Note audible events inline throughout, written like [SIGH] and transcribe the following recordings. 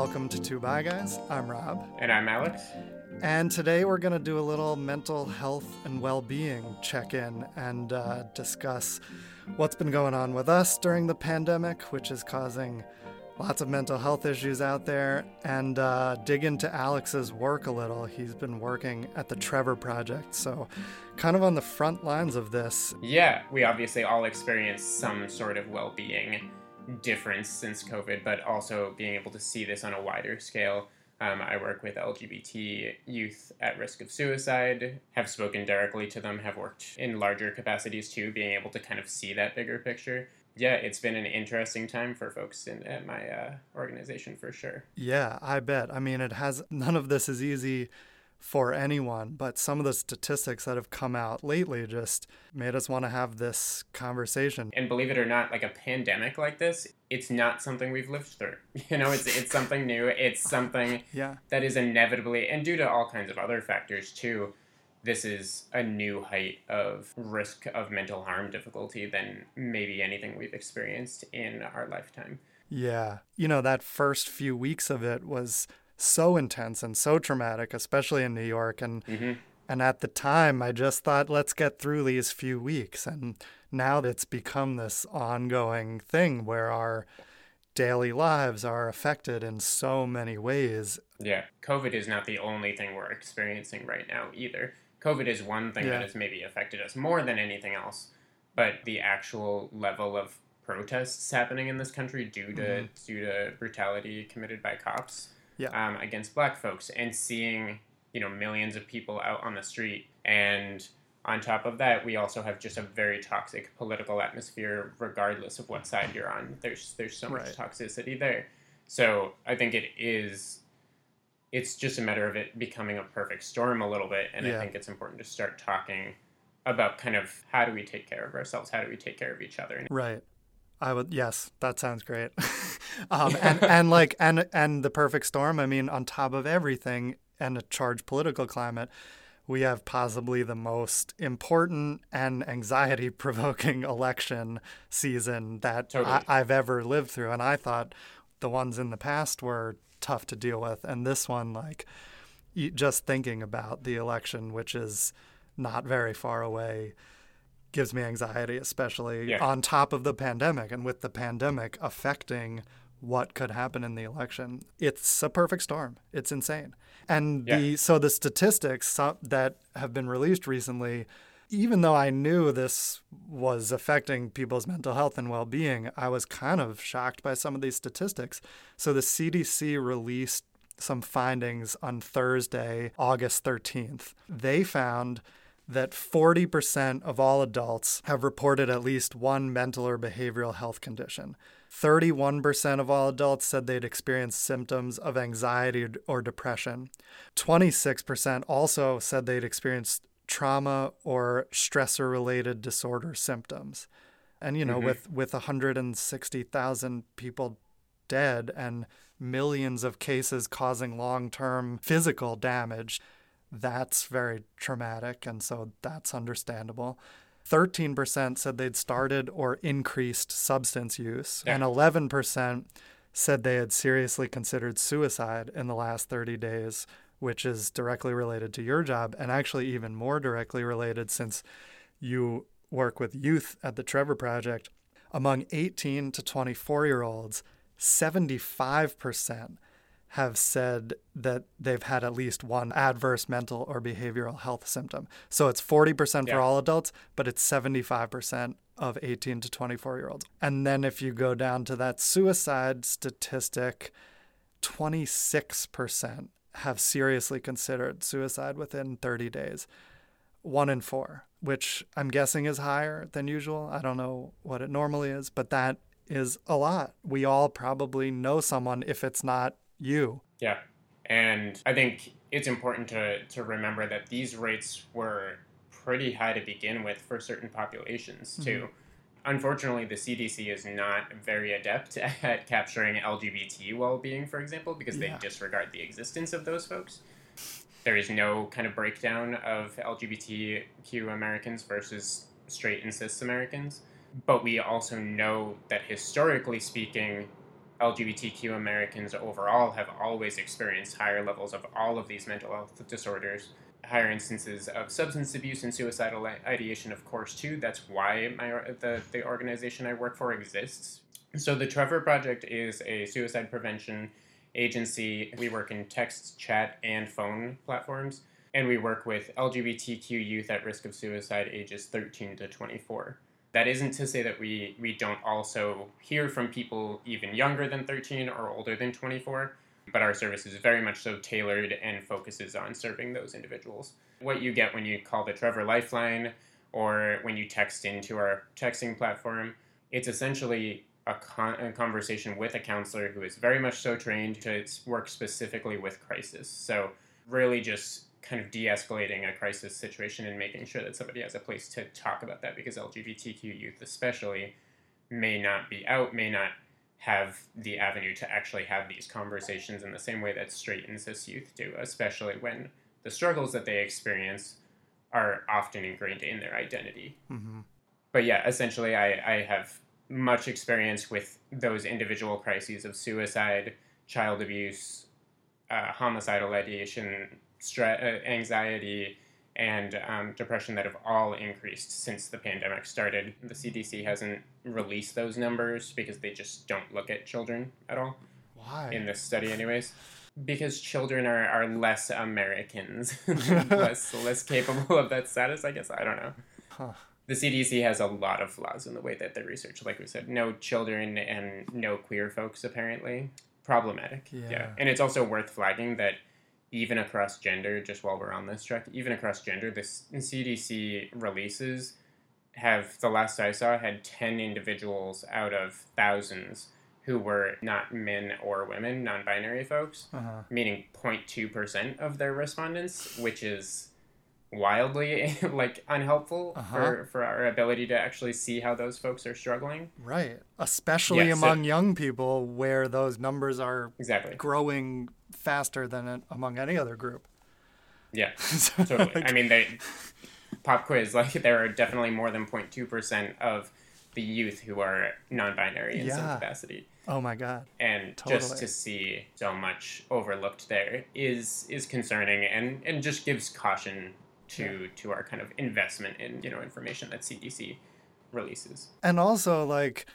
welcome to Two Bi Guys. I'm Rob. And I'm Alex. And today we're going to do a little mental health and well being check in and uh, discuss what's been going on with us during the pandemic, which is causing lots of mental health issues out there, and uh, dig into Alex's work a little. He's been working at the Trevor Project, so kind of on the front lines of this. Yeah, we obviously all experience some sort of well being difference since COVID, but also being able to see this on a wider scale. Um, I work with LGBT youth at risk of suicide, have spoken directly to them, have worked in larger capacities too, being able to kind of see that bigger picture. Yeah, it's been an interesting time for folks in at my uh, organization for sure. Yeah, I bet. I mean, it has none of this is easy for anyone, but some of the statistics that have come out lately just made us want to have this conversation. And believe it or not, like a pandemic like this, it's not something we've lived through. [LAUGHS] You know, it's it's something new. It's something [LAUGHS] yeah. that is inevitably and due to all kinds of other factors too. This is a new height of risk of mental harm difficulty than maybe anything we've experienced in our lifetime. Yeah. You know, that first few weeks of it was so intense and so traumatic, especially in New York. And mm-hmm. and at the time, I just thought, let's get through these few weeks. And now it's become this ongoing thing where our daily lives are affected in so many ways. Yeah, COVID is not the only thing we're experiencing right now either. COVID is one thing yeah. that has maybe affected us more than anything else, but the actual level of protests happening in this country due to mm-hmm. due to brutality committed by cops yeah. um, against black folks and seeing you know millions of people out on the street. And on top of that we also have just a very toxic political atmosphere regardless of what side you're on. There's there's so much toxicity there. So i think it is it's just a matter of it becoming a perfect storm a little bit. And yeah. i think it's important to start talking about kind of how do we take care of ourselves? How do we take care of each other? Right. I would yes, that sounds great. [LAUGHS] [LAUGHS] um, and and like and and the perfect storm. I mean, on top of everything, and a charged political climate, we have possibly the most important and anxiety-provoking [LAUGHS] election season that totally. I, I've ever lived through. And I thought the ones in the past were tough to deal with, and this one, like, just thinking about the election, which is not very far away gives me anxiety, especially yeah. on top of the pandemic and with the pandemic affecting what could happen in the election. It's a perfect storm. It's insane. And yeah. the so the statistics that have been released recently even though I knew this was affecting people's mental health and well being, I was kind of shocked by some of these statistics. So the CDC released some findings on Thursday, August 13th. They found that 40% of all adults have reported at least one mental or behavioral health condition. 31% of all adults said they'd experienced symptoms of anxiety or depression. 26% also said they'd experienced trauma or stressor related disorder symptoms. And you know, mm-hmm. with with 160,000 people dead and millions of cases causing long-term physical damage, that's very traumatic, and so that's understandable. 13% said they'd started or increased substance use, yeah. and 11% said they had seriously considered suicide in the last 30 days, which is directly related to your job, and actually even more directly related since you work with youth at the Trevor Project. Among 18 to 24 year olds, 75% have said that they've had at least one adverse mental or behavioral health symptom. So it's 40% yeah. for all adults, but it's 75% of 18 to 24 year olds. And then if you go down to that suicide statistic, 26% have seriously considered suicide within 30 days. One in four, which I'm guessing is higher than usual. I don't know what it normally is, but that is a lot. We all probably know someone, if it's not you. Yeah. And I think it's important to, to remember that these rates were pretty high to begin with for certain populations, too. Mm-hmm. Unfortunately, the CDC is not very adept [LAUGHS] at capturing LGBT well being, for example, because yeah. they disregard the existence of those folks. There is no kind of breakdown of LGBTQ Americans versus straight and cis Americans. But we also know that historically speaking, LGBTQ Americans overall have always experienced higher levels of all of these mental health disorders, higher instances of substance abuse and suicidal ideation, of course, too. That's why my the, the organization I work for exists. So the Trevor Project is a suicide prevention agency. We work in text, chat, and phone platforms, and we work with LGBTQ youth at risk of suicide ages 13 to 24. That isn't to say that we, we don't also hear from people even younger than 13 or older than 24, but our service is very much so tailored and focuses on serving those individuals. What you get when you call the Trevor Lifeline or when you text into our texting platform, it's essentially a, con- a, conversation with a counselor who is very much so trained to work specifically with crisis. So, really just kind of de escalating a crisis situation and making sure that somebody has a place to talk about that because LGBTQ youth, especially, may not be out, may not have the avenue to actually have these conversations in the same way that straight and cis youth do, especially when the struggles that they experience are often ingrained in their identity. Mm-hmm. But yeah, essentially, I, I have much experience with those individual crises of suicide, child abuse, uh, homicidal ideation, stress, uh, anxiety, and um, depression that have all increased since the pandemic started. The CDC hasn't released those numbers because they just don't look at children at all. Why? In this study, anyways. Because children are, are less Americans, [LAUGHS] less [LAUGHS] less capable of that status. I guess I don't know. Huh the CDC has a lot of flaws in the way that they research. Like we said, no children and no queer folks apparently. Problematic. Yeah. yeah. And it's also worth flagging that even across gender, just while we're on this track, even across gender, the CDC releases have, the last I saw, had 10 individuals out of thousands who were not men or women, non binary folks, uh-huh. meaning 0.2% of their respondents, which is wildly [LAUGHS] like unhelpful uh-huh. for for our ability to actually see how those folks are struggling. Right. Especially yeah, among so, young people where those numbers are exactly. growing faster than among any other group. Yeah [LAUGHS] so, totally. Like, i mean they pop quiz like there are definitely more than 0.2% of the youth who are non-binary in yeah. some capacity. Oh my god. And totally. just to see so much overlooked there is is concerning and and just gives caution to to our kind of investment in you know information that CDC releases. And also like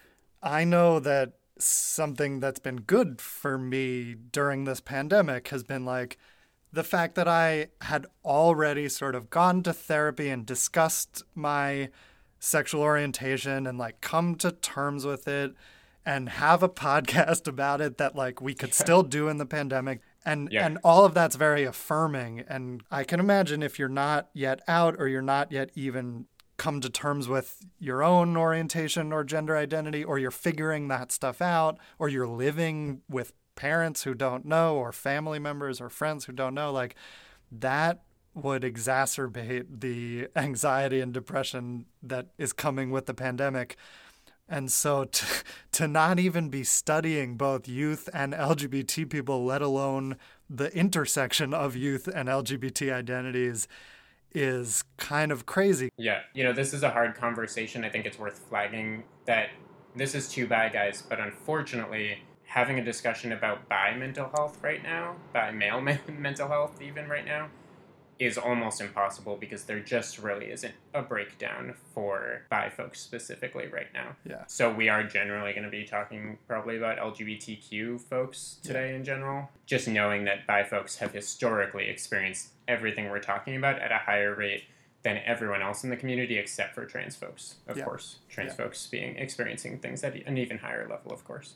I know that something that's been good for me during this pandemic has been like the fact that I had already sort of gone to therapy and discussed my sexual orientation and like come to terms with it and have a [LAUGHS] podcast about it that like we could [LAUGHS] still do in the pandemic and yeah. and all of that's very affirming and i can imagine if you're not yet out or you're not yet even come to terms with your own orientation or gender identity or you're figuring that stuff out or you're living with parents who don't know or family members or friends who don't know like that would exacerbate the [LAUGHS] anxiety and depression that is coming with the pandemic and so to, [LAUGHS] to not even be studying both youth and LGBT people, let alone the intersection of youth and LGBT identities, is kind of crazy. Yeah, you know, this is a hard conversation. I think it's worth flagging that this is too bad, guys, but unfortunately, having a discussion about bi mental health right now, bi male [LAUGHS] mental health even right now, is almost impossible because there just really isn't a breakdown for bi folks specifically right now. Yeah. So we are generally going to be talking probably about LGBTQ folks today yeah. in general. Just knowing that bi folks have historically experienced everything we're talking about at a higher rate than everyone else in the community except for trans folks, of yeah. course. Trans yeah. folks being experiencing things at an even higher level, of course.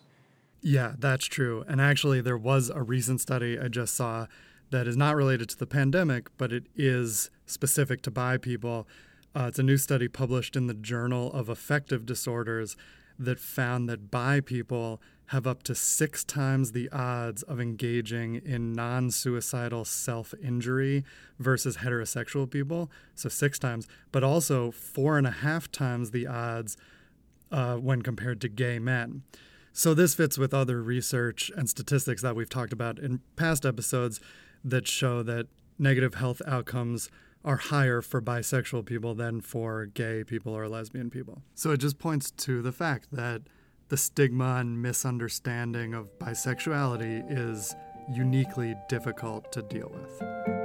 Yeah, that's true. And actually, there was a recent study I just saw that is not related to the pandemic, but it is specific to bi people. Uh, it's a new study published in the Journal of Affective Disorders that found that bi people have up to six times the odds of engaging in non suicidal self injury versus heterosexual people. So, six times, but also four and a half times the odds uh, when compared to gay men. So, this fits with other research and statistics that we've talked about in past episodes that show that negative health outcomes are higher for bisexual people than for gay people or lesbian people. So it just points to the fact that the stigma and misunderstanding of bisexuality is uniquely difficult to deal with.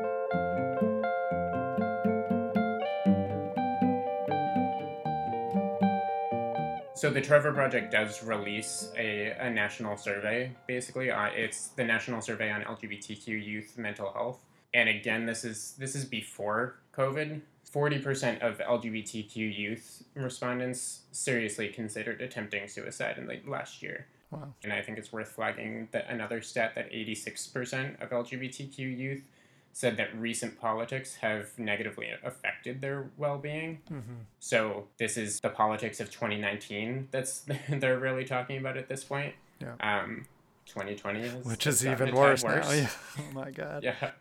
So the Trevor Project does release a, a national survey, basically. Uh, it's the National Survey on LGBTQ Youth Mental Health. And again, this is this is before COVID. 40% of LGBTQ youth respondents seriously considered attempting suicide in the last year. Wow. And I think it's worth flagging that another stat that 86% of LGBTQ youth said that recent politics have negatively affected their well-being. Mm-hmm. So this is the politics of 2019 that's [LAUGHS] they're really talking about at this point. Yeah. Um, 2020 is which is even worse, now. Yeah. [LAUGHS] Oh my god. Yeah.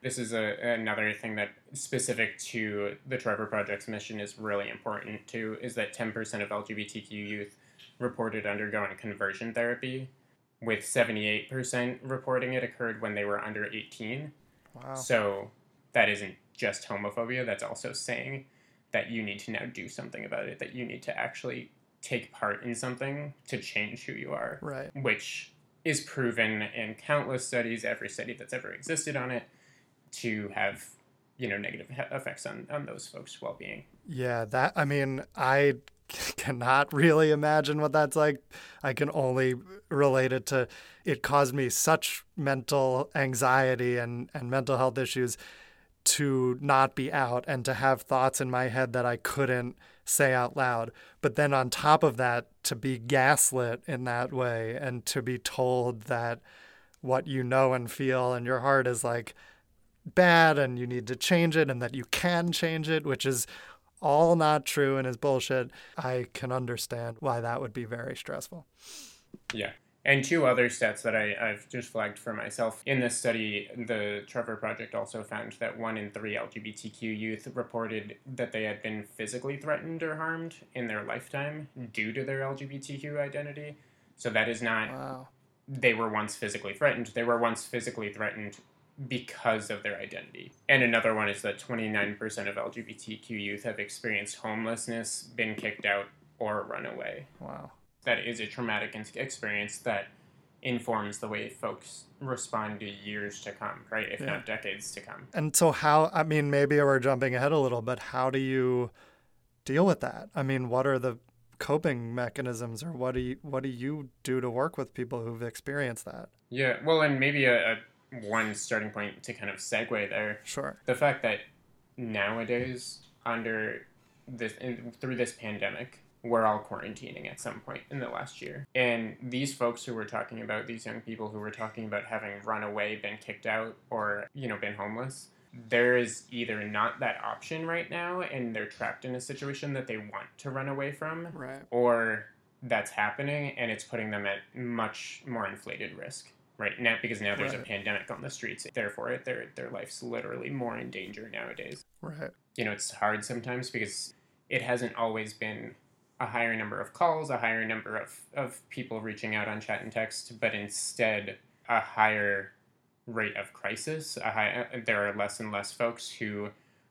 This is a, another thing that specific to the Trevor Project's mission is really important too is that 10% of LGBTQ youth reported undergoing conversion therapy with 78% reporting it occurred when they were under 18. Wow. So that isn't just homophobia, that's also saying that you need to now do something about it, that you need to actually take part in something to change who you are. Right. Which is proven in countless studies, every study that's ever existed on it, to have, you know, negative effects on, on those folks' well being. Yeah, that, I mean, I [LAUGHS] cannot really imagine what that's like. I can only relate it to it caused me such mental anxiety and, and mental health issues to not be out and to have thoughts in my head that I couldn't say out loud. But then on top of that, to be gaslit in that way and to be told that what you know and feel in your heart is like bad and you need to change it and that you can change it, which is all not true and is bullshit, I can understand why that would be very stressful. Yeah. And two other stats that I, I've just flagged for myself. In this study, the Trevor Project also found that one in three LGBTQ youth reported that they had been physically threatened or harmed in their lifetime due to their LGBTQ identity. So that is not wow. they were once physically threatened, they were once physically threatened because of their identity. And another one is that 29% of LGBTQ youth have experienced homelessness, been kicked out, or run away. Wow. That is a traumatic experience that informs the way folks respond to years to come, right? If yeah. not decades to come. And so, how, I mean, maybe we're jumping ahead a little, but how do you deal with that? I mean, what are the coping mechanisms or what do you what do you do to work with people who've experienced that yeah well and maybe a, a one starting point to kind of segue there. Sure. The fact that nowadays, under this through this pandemic, we're all quarantining at some point in the last year. And these folks who were talking about, these young people who were talking about having run away, been kicked out, or, you know, been homeless, there is either not that option right now and they're trapped in a situation that they want to run away from. Right. Or that's happening and it's putting them at much more inflated risk right now because now there's right. a pandemic on the streets therefore their their life's literally more in danger nowadays right you know it's hard sometimes because it hasn't always been a higher number of calls a higher number of, of people reaching out on chat and text but instead a higher rate of crisis a high, uh, there are less and less folks who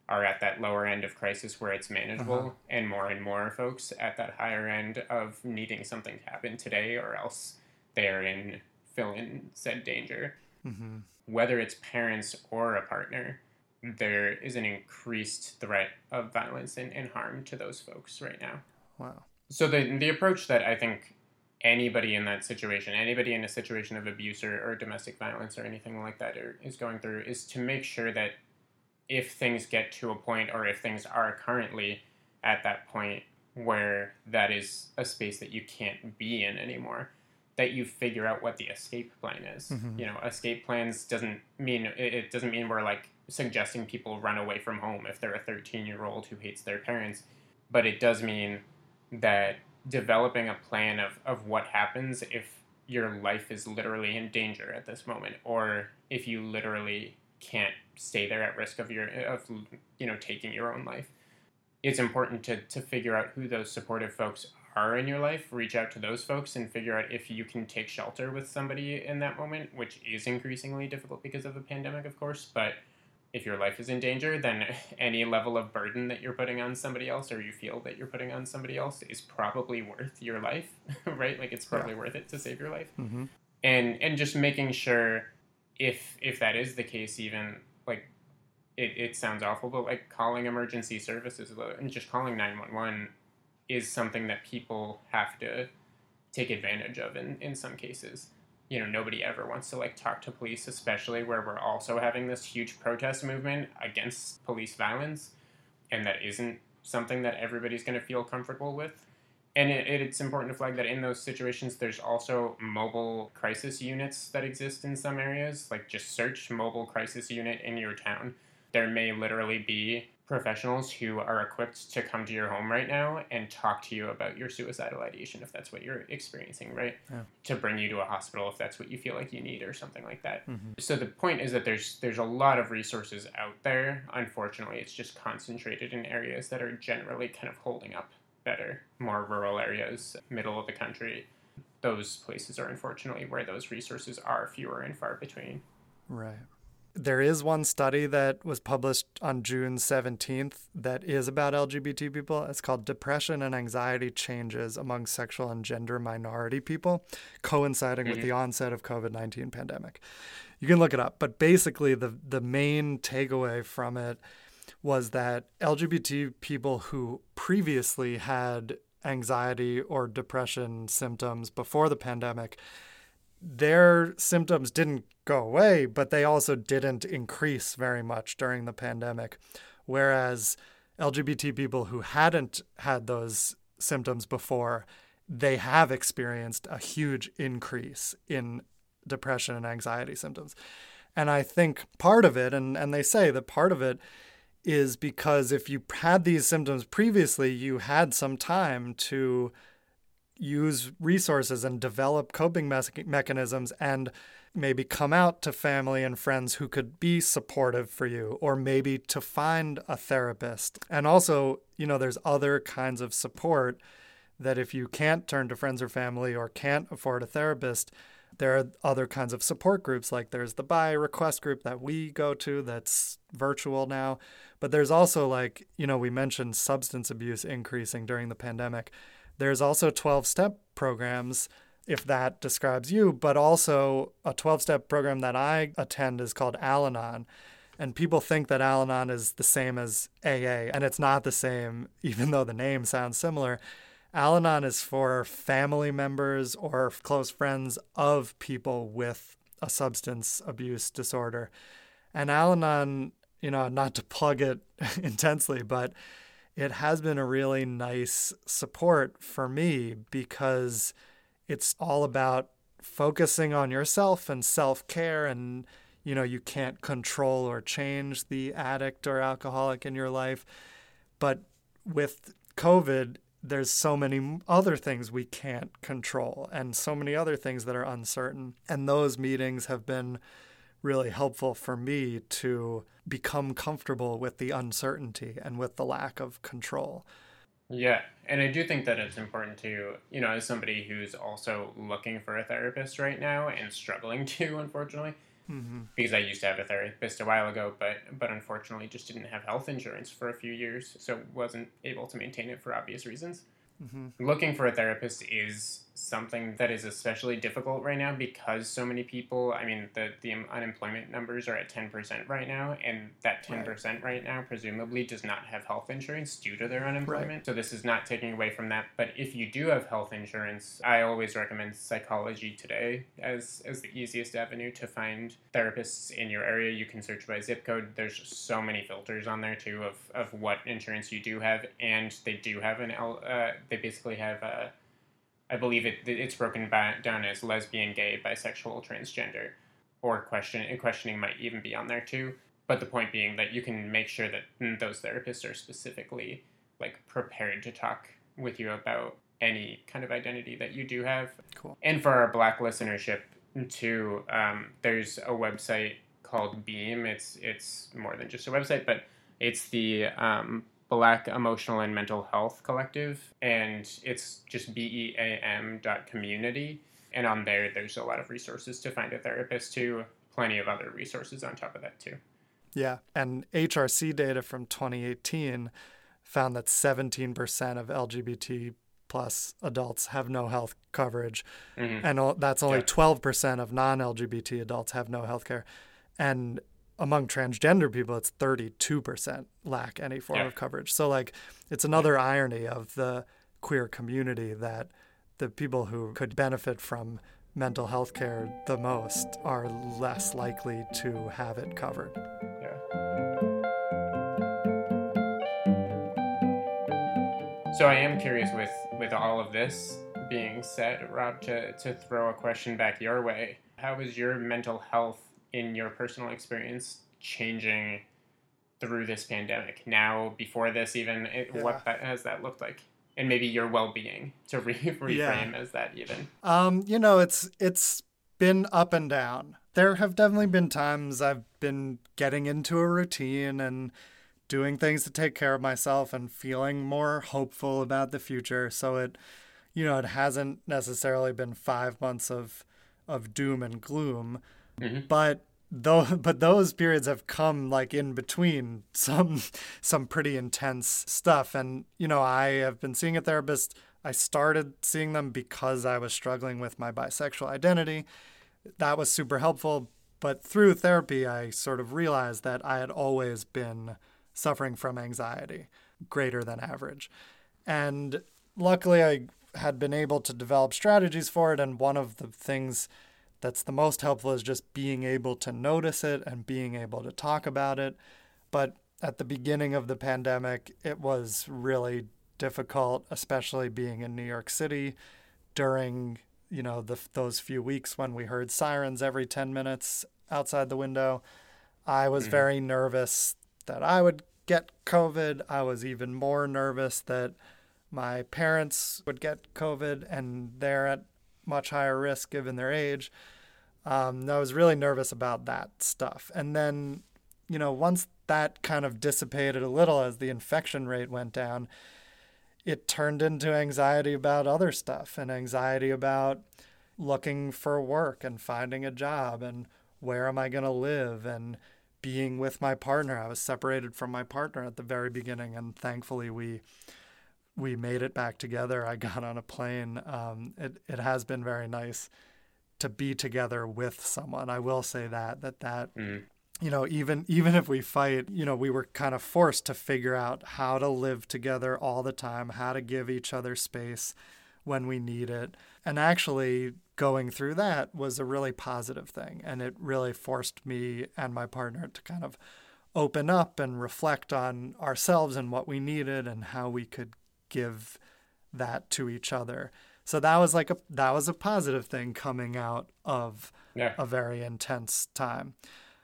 are at that lower end of crisis where it's manageable uh-huh. and more and more folks at that higher end of needing something to happen today or else they're in fill in said danger. Mm-hmm. Whether it's parents or a partner, there is an increased threat of violence and, and harm to those folks right now. Wow. So the the approach that I think anybody in that situation, anybody in a situation of abuse or, or domestic violence or anything like that are, is going through is to make sure that if things get to a point or if things are currently at that point where that is a space that you can't be in anymore, that you figure out what the escape plan is. Mm-hmm. You know, escape plans doesn't mean it doesn't mean we're like suggesting people run away from home if they're a 13 year old who hates their parents, but it does mean that developing a plan of, of what happens if your life is literally in danger at this moment or if you literally can't stay there at risk of your of you know taking your own life it's important to, to figure out who those supportive folks are in your life, reach out to those folks and figure out if you can take shelter with somebody in that moment, which is increasingly difficult because of the pandemic, of course. But if your life is in danger, then [LAUGHS] any level of burden that you're putting on somebody else or you feel that you're putting on somebody else is probably worth your life, [LAUGHS] right? Like it's probably yeah. worth it to save your life. Mm-hmm. And and just making sure if if that is the case even like it, it sounds awful, but like calling emergency services and just calling 911 is something that people have to take advantage of in, in some cases. You know nobody ever wants to like talk to police especially where we're also having this huge protest movement against police violence and that isn't something that everybody's going to feel comfortable with. And it, it's important to flag that in those situations there's also mobile crisis units that exist in some areas like just search mobile crisis unit in your town. There may literally be professionals who are equipped to come to your home right now and talk to you about your suicidal ideation if that's what you're experiencing, right? Yeah. To bring you to a hospital if that's what you feel like you need or something like that. Mm-hmm. So the point is that there's there's a lot of resources out there. Unfortunately, it's just concentrated in areas that are generally kind of holding up better, more rural areas, middle of the country. Those places are unfortunately where those resources are fewer and far between. Right. There is one study that was published on June 17th that is about LGBT people. It's called Depression and Anxiety Changes Among Sexual and Gender Minority People, coinciding mm-hmm. with the onset of COVID-19 pandemic. You can look it up, but basically the the main takeaway from it was that LGBT people who previously had anxiety or depression symptoms before the pandemic their symptoms didn't go away, but they also didn't increase very much during the pandemic. Whereas LGBT people who hadn't had those symptoms before, they have experienced a huge increase in depression and anxiety symptoms. And I think part of it, and, and they say that part of it is because if you had these symptoms previously, you had some time to use resources and develop coping me- mechanisms and maybe come out to family and friends who could be supportive for you or maybe to find a therapist. And also, you know, there's other kinds of support that if you can't turn to friends or family or can't afford a therapist, there are other kinds of support groups. Like there's the BiRequest group that we go to that's virtual now. But there's also like you know we mentioned substance abuse increasing during the pandemic there's also 12 step programs, if that describes you, but also a 12 step program that I attend is called Al Anon. And people think that Al Anon is the same as AA, and it's not the same, [LAUGHS] even though the name sounds similar. Al Anon is for family members or close friends of people with a substance abuse disorder. And Al Anon, you know, not to plug it [LAUGHS] intensely, but it has been a really nice support for me because it's all about focusing on yourself and self-care and you know you can't control or change the addict or alcoholic in your life. But with covid there's so many other things we can't control and so many other things that are uncertain. And those meetings have been really helpful for me to become comfortable with the uncertainty and with the lack of control. Yeah, and I do think that it's important to, you know, as somebody who's also looking for a therapist right now and struggling [LAUGHS] to, unfortunately, mm-hmm. because I used to have a therapist a while ago, but but unfortunately just didn't have health insurance for a few years, so wasn't able to maintain it for obvious reasons. Mm-hmm. Looking for a therapist is something that is especially difficult right now because so many people i mean the, the unemployment numbers are at 10% right now and that 10% right. right now presumably does not have health insurance due to their unemployment right. so this is not taking away from that but if you do have health insurance i always recommend psychology today as as the easiest avenue to find therapists in your area you can search by zip code there's so many filters on there too of, of what insurance you do have and they do have an uh, they basically have a I believe it it's broken down as lesbian, gay, bisexual, transgender, or question questioning might even be on there too. But the point being that you can make sure that those therapists are specifically like prepared to talk with you about any kind of identity that you do have. Cool. And for our Black listenership too, um, there's a website called Beam. It's it's more than just a website, but it's the um, Black Emotional and Mental Health Collective, and it's just beam dot community. And on there, there's a lot of resources to find a therapist too. Plenty of other resources on top of that too. Yeah. And HRC data from 2018 found that 17% of LGBT plus adults have no health coverage. Mm-hmm. And that's only yeah. 12% of non LGBT adults have no health care. And among transgender people, it's 32% lack any form yeah. of coverage. So, like, it's another irony of the queer community that the people who could benefit from mental health care the most are less likely to have it covered. Yeah. So I am curious with with all of this being said, Rob, to, to throw a question back your way. How is your mental health in your personal experience changing through this pandemic? Now, before this, even, it, yeah. what that, has that looked like? and maybe your well-being to re- [LAUGHS] reframe yeah. as that even um you know it's it's been up and down there have definitely been times i've been getting into a routine and doing things to take care of myself and feeling more hopeful about the future so it you know it hasn't necessarily been 5 months of of doom and gloom mm-hmm. but though [LAUGHS] but those periods have come like in between some [LAUGHS] some pretty intense stuff. And you know i have been seeing a therapist. I started seeing them because i was struggling with my bisexual identity. That was super helpful. But through therapy i sort of realized that i had always been suffering from anxiety greater than average. And luckily i had been able to develop strategies for it. And one of the things that's the most helpful is just being able to notice it and being able to talk about it. But at the beginning of the pandemic, it was really difficult, especially being in New York City during you know the, those few weeks when we heard sirens every 10 minutes outside the window. I was mm-hmm. very nervous that I would get COVID. I was even more nervous that my parents would get COVID and they're at much higher risk given their age. Um, I was really nervous about that stuff. And then, you know, once that kind of dissipated a little as the infection rate went down, it turned into anxiety about other stuff and anxiety about looking for work and finding a job and where am I going to live and being with my partner. I was separated from my partner at the very beginning, and thankfully we we made it back together. I got on a plane. Um, it it has been very nice to be together with someone. I will say that that that mm. you know even even if we fight, you know, we were kind of forced to figure out how to live together all the time, how to give each other space when we need it. And actually going through that was a really positive thing and it really forced me and my partner to kind of open up and reflect on ourselves and what we needed and how we could give that to each other. So that was like a that was a positive thing coming out of yeah. a very intense time.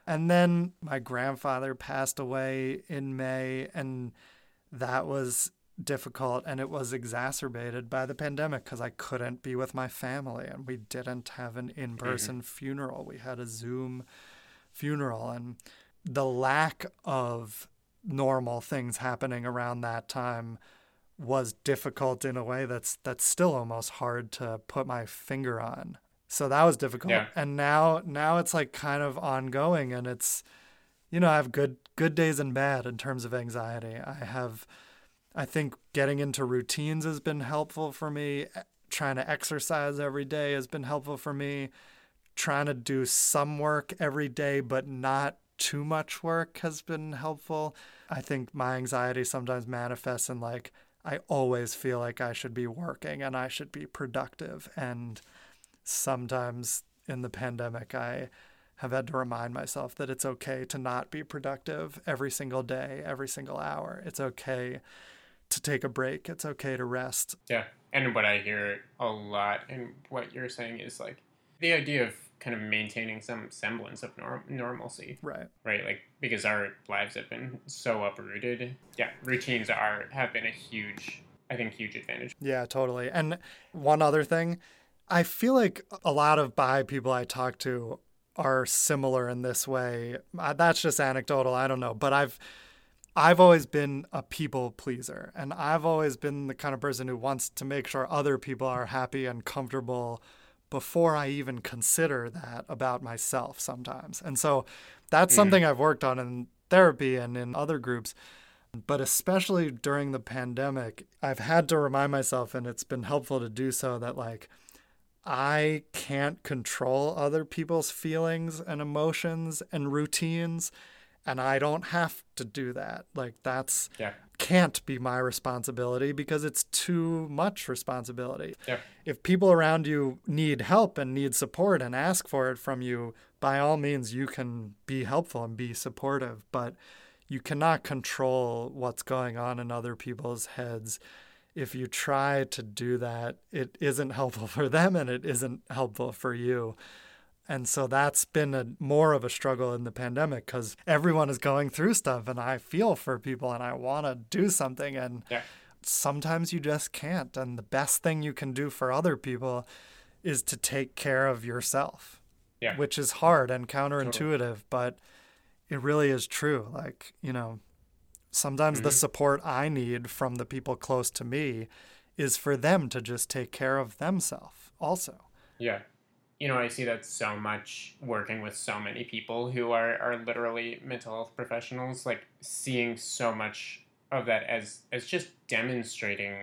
And then my grandfather passed away in May and that was difficult and it was exacerbated by the pandemic because I couldn't be with my family and we didn't have an in-person mm-hmm. funeral. We had a Zoom funeral and the lack of normal things happening around that time was difficult in a way that's that's still almost hard to put my finger on. So that was difficult. Yeah. And now now it's like kind of ongoing and it's you know, I have good good days and bad in terms of anxiety. I have I think getting into routines has been helpful for me. Trying to exercise every day has been helpful for me. Trying to do some work every day but not too much work has been helpful. I think my anxiety sometimes manifests in like I always feel like I should be working and I should be productive. And sometimes in the pandemic, I have had to remind myself that it's okay to not be productive every single day, every single hour. It's okay to take a break. It's okay to rest. Yeah. And what I hear a lot and what you're saying is like the idea of kind of maintaining some semblance of norm- normalcy. Right. Right. Like because our lives have been so uprooted. Yeah, routines are have been a huge, I think, huge advantage. Yeah, totally. And one other thing, I feel like a lot of bi people I talk to are similar in this way. Uh, that's just anecdotal. I don't know, but I've. I've always been a people pleaser, and I've always been the kind of person who wants to make sure other people are happy and comfortable before I even consider that about myself sometimes. And so that's mm. something I've worked on in therapy and in other groups. But especially during the pandemic, I've had to remind myself, and it's been helpful to do so, that like I can't control other people's feelings and emotions and routines. And I don't have to do that. Like, that's Yeah. Can't be my responsibility because it's too much responsibility. Yeah. If people around you need help and need support and ask for it from you, by all means, you can be helpful and be supportive. But you cannot control what's going on in other people's heads. If you try to do that, it isn't [LAUGHS] helpful for them and it isn't helpful for you. And so that's been a more of a struggle in the pandemic because everyone is going through stuff and I feel for people and I want to do something and Yeah. sometimes you just can't. And the best thing you can do for other people is to take care of yourself, Yeah. which is hard and counterintuitive, but it really is true. Like, you know, sometimes the Mhm. support I need from the people close to me is for them to just take care of themselves also. Yeah. You know, I see that so much working with so many people who are, are literally mental health professionals, like seeing so much of that as as just demonstrating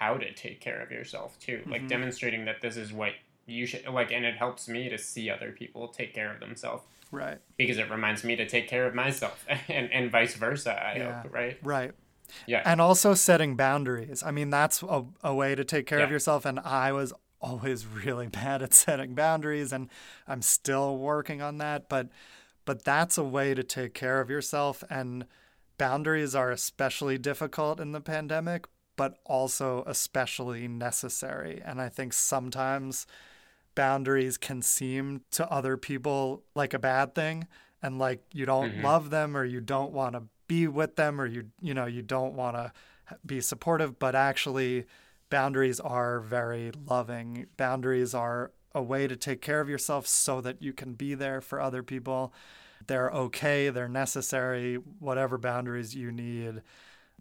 how to take care of yourself too. Like Mhm. demonstrating that this is what you should like and it helps me to see other people take care of themselves Right. because it reminds me to take care of myself [LAUGHS] and, and vice versa, I Yeah. hope, right? Right. Yeah. And also setting boundaries. I mean, that's a, a way to take care of yourself. And I was always really [LAUGHS] bad at setting boundaries, and I'm still working on that. But but that's a way to take care of yourself. And boundaries are especially difficult in the pandemic, but also especially necessary. And I think sometimes boundaries can seem to other people like a bad thing and like you don't Mhm. love them or you don't want to be with them or you you know you don't want to be supportive but actually boundaries are very loving boundaries are a way to take care of yourself so that you can be there for other people they're okay they're necessary whatever boundaries you need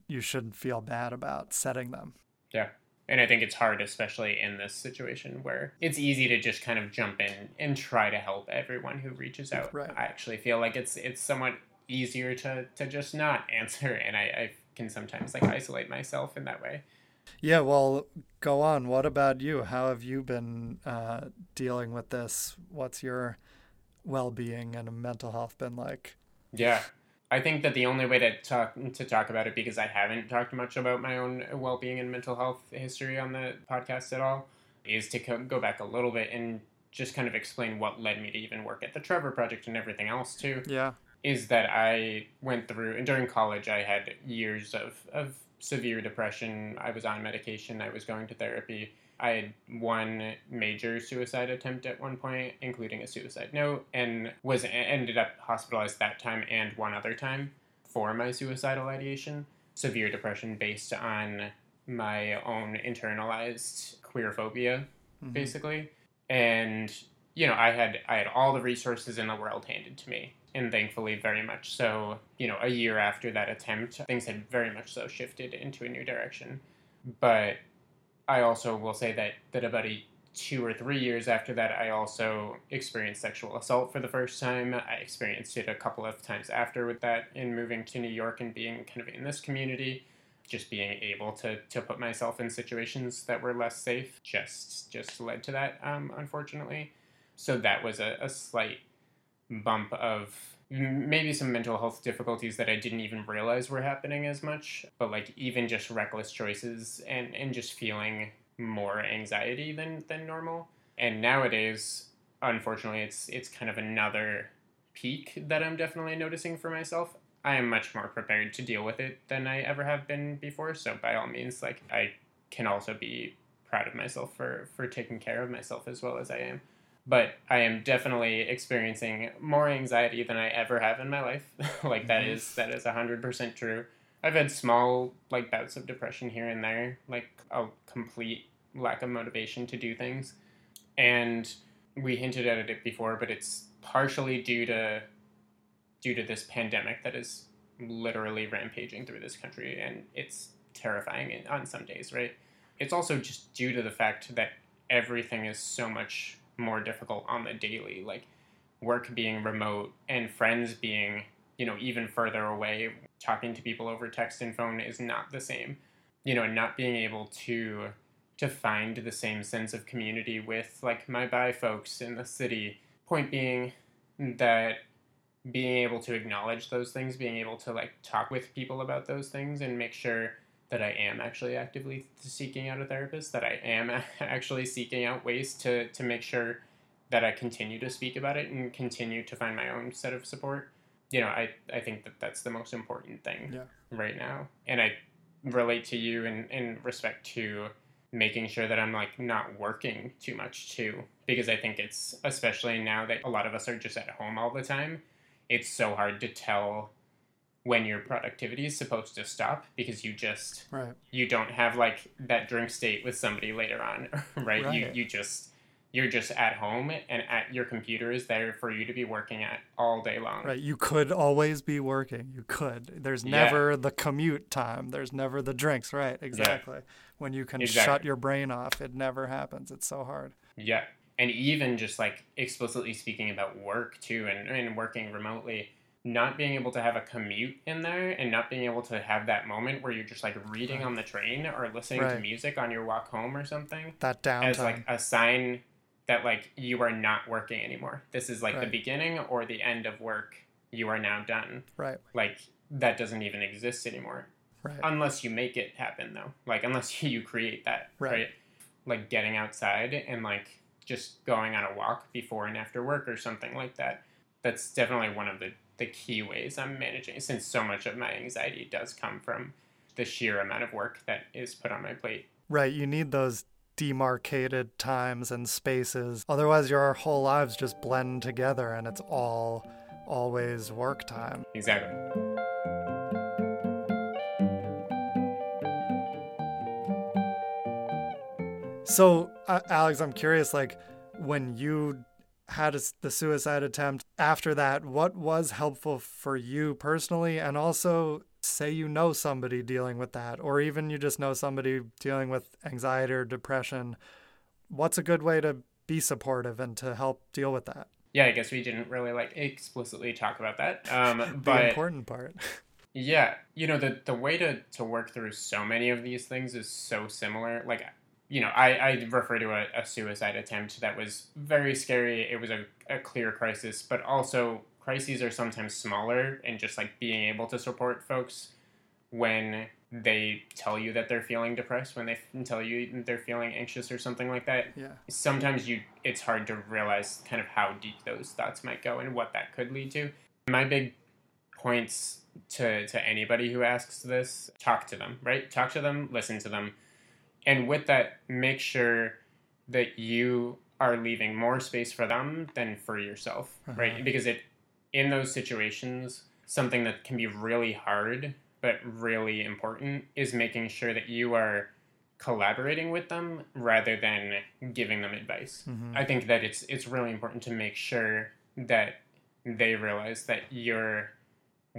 you shouldn't feel bad about setting them Yeah. And I think it's hard, especially in this situation where it's easy to just kind of jump in and try to help everyone who reaches out. Right. I actually feel like it's it's somewhat easier to, to just not [LAUGHS] answer and I, I can sometimes like isolate myself in that way. Yeah, well, go on. What about you? How have you been uh, dealing with this? What's your well being and mental health been like? Yeah. I think that the only way to talk to talk about it because I haven't talked much about my own well-being and mental health history on the podcast at all is to co- go back a little bit and just kind of explain what led me to even work at the Trevor Project and everything else too. Yeah. is that I went through, and during college, I had years of, of severe depression. I was on medication, I was going to therapy. I had one major suicide attempt at one point, including a suicide note, and was ended up hospitalized that time and one other time for my suicidal ideation. Severe depression based on my own internalized queer phobia Mhm. basically. And you know, I had I had all the resources in the world handed to me, and thankfully, very much so. You know, a year after that attempt, things had very much so shifted into a new direction. But I also will say that that about a two or three years after that, I also experienced sexual assault for the first time. I experienced it a couple of times after with that in moving to New York and being kind of in this community just being able to, to put myself in situations that were less safe just just led to that um, unfortunately so that was a, a slight bump of maybe some mental health difficulties that i didn't even realize were happening as much but like even just reckless choices and, and just feeling more anxiety than, than normal and nowadays unfortunately it's it's kind of another peak that i'm definitely noticing for myself I am much more prepared to deal with it than I ever have been before. So by all means, like I can also be proud of myself for for taking care of myself as well as I am. But I am definitely experiencing more anxiety than I ever have in my life. [LAUGHS] like that Mhm. is that is hundred percent true. I've had small like bouts of depression here and there, like a complete lack of motivation to do things. And we hinted at it before, but it's partially due to due to this pandemic that is literally rampaging through this country and it's terrifying in- on some days right it's also just due to the fact that everything is so much more difficult on the daily like work being remote and friends being you know, even further away, talking to people over text and phone is not the same. You know, and not being able to to find the same sense of community with like my bi folks in the city. Point being that being able to acknowledge those things, being able to like talk with people about those things and make sure that I am actually actively seeking out a therapist, that I am [LAUGHS] actually seeking out ways to, to make sure that I continue to speak about it and continue to find my own set of support. You know, I, I think that that's the most important thing yeah. right now. And I relate to you in, in respect to making sure that I'm like not working too much too. Because I think it's, especially now that a lot of us are just at home all the time, it's so hard to tell when your productivity is supposed to stop because you just right. you don't have like that drink state with somebody later on right? [LAUGHS] Right. you you just you're just at home and at your computer is there for you to be working at all day long Right. You could always be working. You could. There's Yeah. never the commute time. There's never the drinks. Right. Exactly. When you can Exactly. shut your brain off, it never happens. It's so hard. Yeah. And even just like explicitly speaking about work too and, and working remotely, not being able to have a commute in there and not being able to have that moment where you're just like reading on the train or listening to music on your walk home or something That downtime. as like a sign that like you are not working anymore. This is like the beginning or the end of work. You are now done. right. Like that doesn't even exist anymore Right. unless you make it happen though like unless [LAUGHS] you create that Right. right. like getting outside and like just going on a walk before and after work or something like that that's definitely one of the the key ways i'm managing since so much of my anxiety does come from the sheer amount of work that is put on my plate Right. You need those demarcated times and spaces. Otherwise, your whole lives just blend together and it's all always work time. exactly So, uh, Alex, I'm curious like when you had a the suicide attempt after that, what was helpful for you personally and also say you know somebody dealing with that or even you just know somebody dealing with anxiety or depression, what's a good way to be supportive and to help deal with that? yeah i guess we didn't really like explicitly talk about that um [LAUGHS] The but important part. Yeah, you know the the way to to work through so many of these things is so similar. Like, you know, I I refer to a, a suicide attempt that was very scary. It was a, a clear crisis, but also crises are sometimes smaller and just like being able to support folks when they tell you that they're feeling depressed, when they tell you they're feeling anxious or something like that. Yeah. Sometimes you it's hard to realize kind of how deep those thoughts might go and what that could lead to. My big points to, to anybody who asks this talk to them right talk to them listen to them and with that make sure that you are leaving more space for them than for yourself Uh-huh. right because it in those situations something that can be really hard but really important is making sure that you are collaborating with them rather than giving them advice Mhm. I think that it's it's really important to make sure that they realize that you're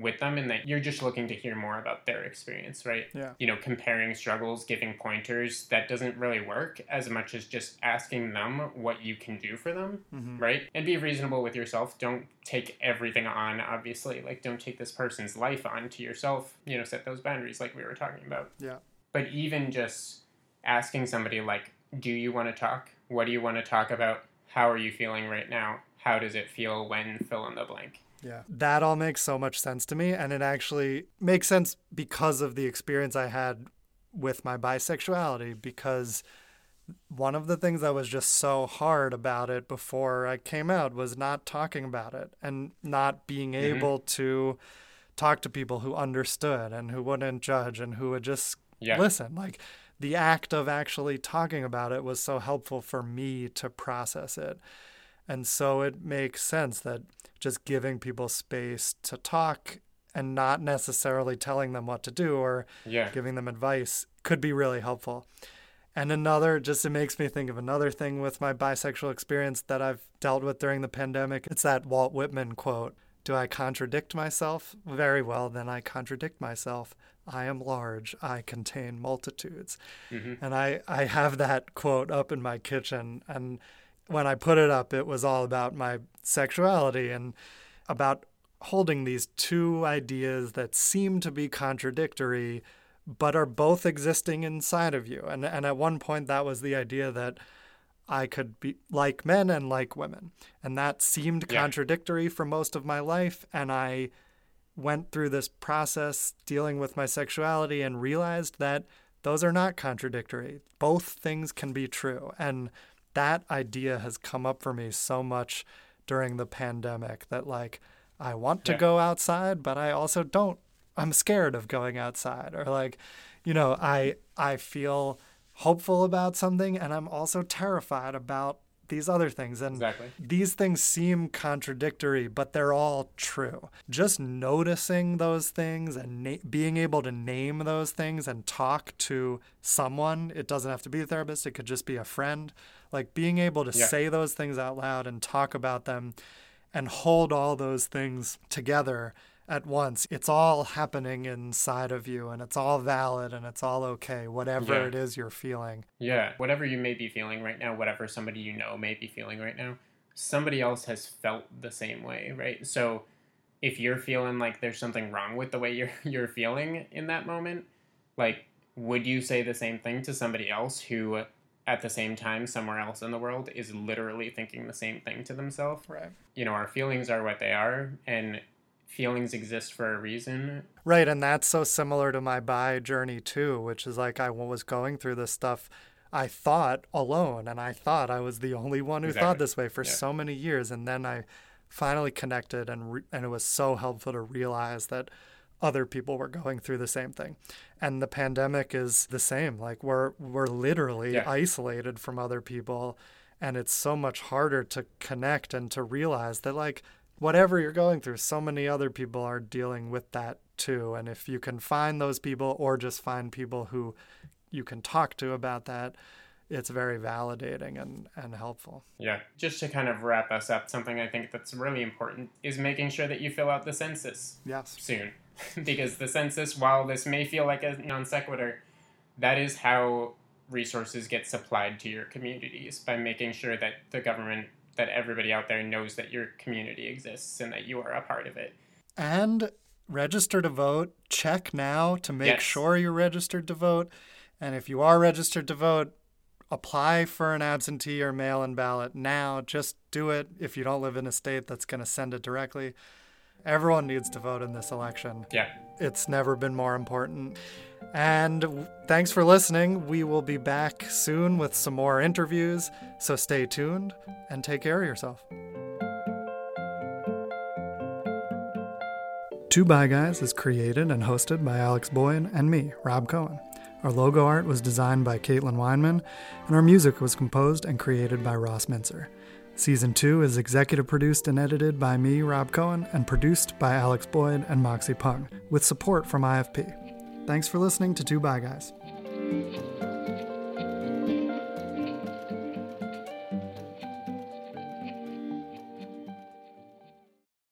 with them and that you're just looking to hear more about their experience, right? Yeah. You know, comparing struggles, giving pointers, that doesn't really work as much as just asking them what you can do for them, Mhm. right? And be reasonable with yourself. Don't take everything on, obviously. Like, don't take this person's life on to yourself. You know, set those boundaries like we were talking about. Yeah. But even just asking somebody, like, do you want to talk? What do you want to talk about? How are you feeling right now? How does it feel when fill in the blank? Yeah. That all makes so much sense to me. And it actually makes sense because of the experience I had with my bisexuality. Because one of the things that was just so hard about it before I came out was not talking about it and not being mm-hmm. able to talk to people who understood and who wouldn't judge and who would just Yeah. listen. Like the act of actually talking about it was so helpful for me to process it. And so it makes sense that just giving people space to talk and not necessarily telling them what to do or Yeah. giving them advice could be really helpful. And another, just it makes me think of another thing with my bisexual experience that I've dealt with during the pandemic. It's that Walt Whitman quote Do I contradict myself? Very well, then I contradict myself. I am large, I contain multitudes. Mhm. And I, I have that quote up in my kitchen. And when I put it up, it was all about my sexuality and about holding these two ideas that seem to be contradictory but are both existing inside of you. And and at one point that was the idea that I could be like men and like women. And that seemed yeah. contradictory for most of my life and I went through this process dealing with my sexuality and realized that those are not contradictory. Both things can be true. And that idea has come up for me so much during the pandemic that like I want to yeah. go outside, but I also don't. I'm scared of going outside or like, you know, I I feel hopeful about something and I'm also terrified about these other things and exactly. these things seem contradictory but they're all true just noticing those things and na- being able to name those things and talk to someone it doesn't have to be a therapist it could just be a friend like being able to yeah. say those things out loud and talk about them and hold all those things together at once. It's all happening inside of you and it's all valid and it's all okay, whatever yeah. it is you're feeling. Yeah, whatever you may be feeling right now, whatever somebody you know may be feeling right now, somebody else has felt the same way, right? So if you're feeling like there's something wrong with the way you're [LAUGHS] you're feeling in that moment, like would you say the same thing to somebody else who at the same time somewhere else in the world is literally thinking the same thing to themselves. Right. You know, our feelings are what they are and feelings exist for a reason. Right, and that's so similar to my bi journey too, which is like I was going through this stuff I thought alone and I thought I was the only one who exactly. thought this way for yeah. so many years and then I finally connected and re- and it was so helpful to realize that other people were going through the same thing. And the pandemic is the same. Like we're we're literally yeah. isolated from other people and it's so much harder to connect and to realize that like whatever you're going through, so many other people are dealing with that too. And if you can find those people or just find people who you can talk to about that, it's very validating and, and helpful. Yeah. Just to kind of wrap us up, something I think that's really important is making sure that you fill out the census yes. soon. [LAUGHS] because the census, while this may feel like a non sequitur, that is how resources get supplied to your communities by making sure that the government, that everybody out there knows that your community exists and that you are a part of it. And register to vote. Check now to make yes. sure you're registered to vote. And if you are registered to vote, apply for an absentee or mail in ballot now. Just do it if you don't live in a state that's going to send it directly. Everyone needs to vote in this election. Yeah. It's never been more important. And thanks for listening. We will be back soon with some more interviews, so stay tuned and take care of yourself. Two Bi Guys is created and hosted by Alex Boyd and me, Rob Cohen. Our logo art was designed by Caitlin Weinman, and our music was composed and created by Ross Mincer. Season 2 is executive produced and edited by me, Rob Cohen, and produced by Alex Boyd and Moxie Pung, with support from IFP. Thanks for listening to Two Bi Guys.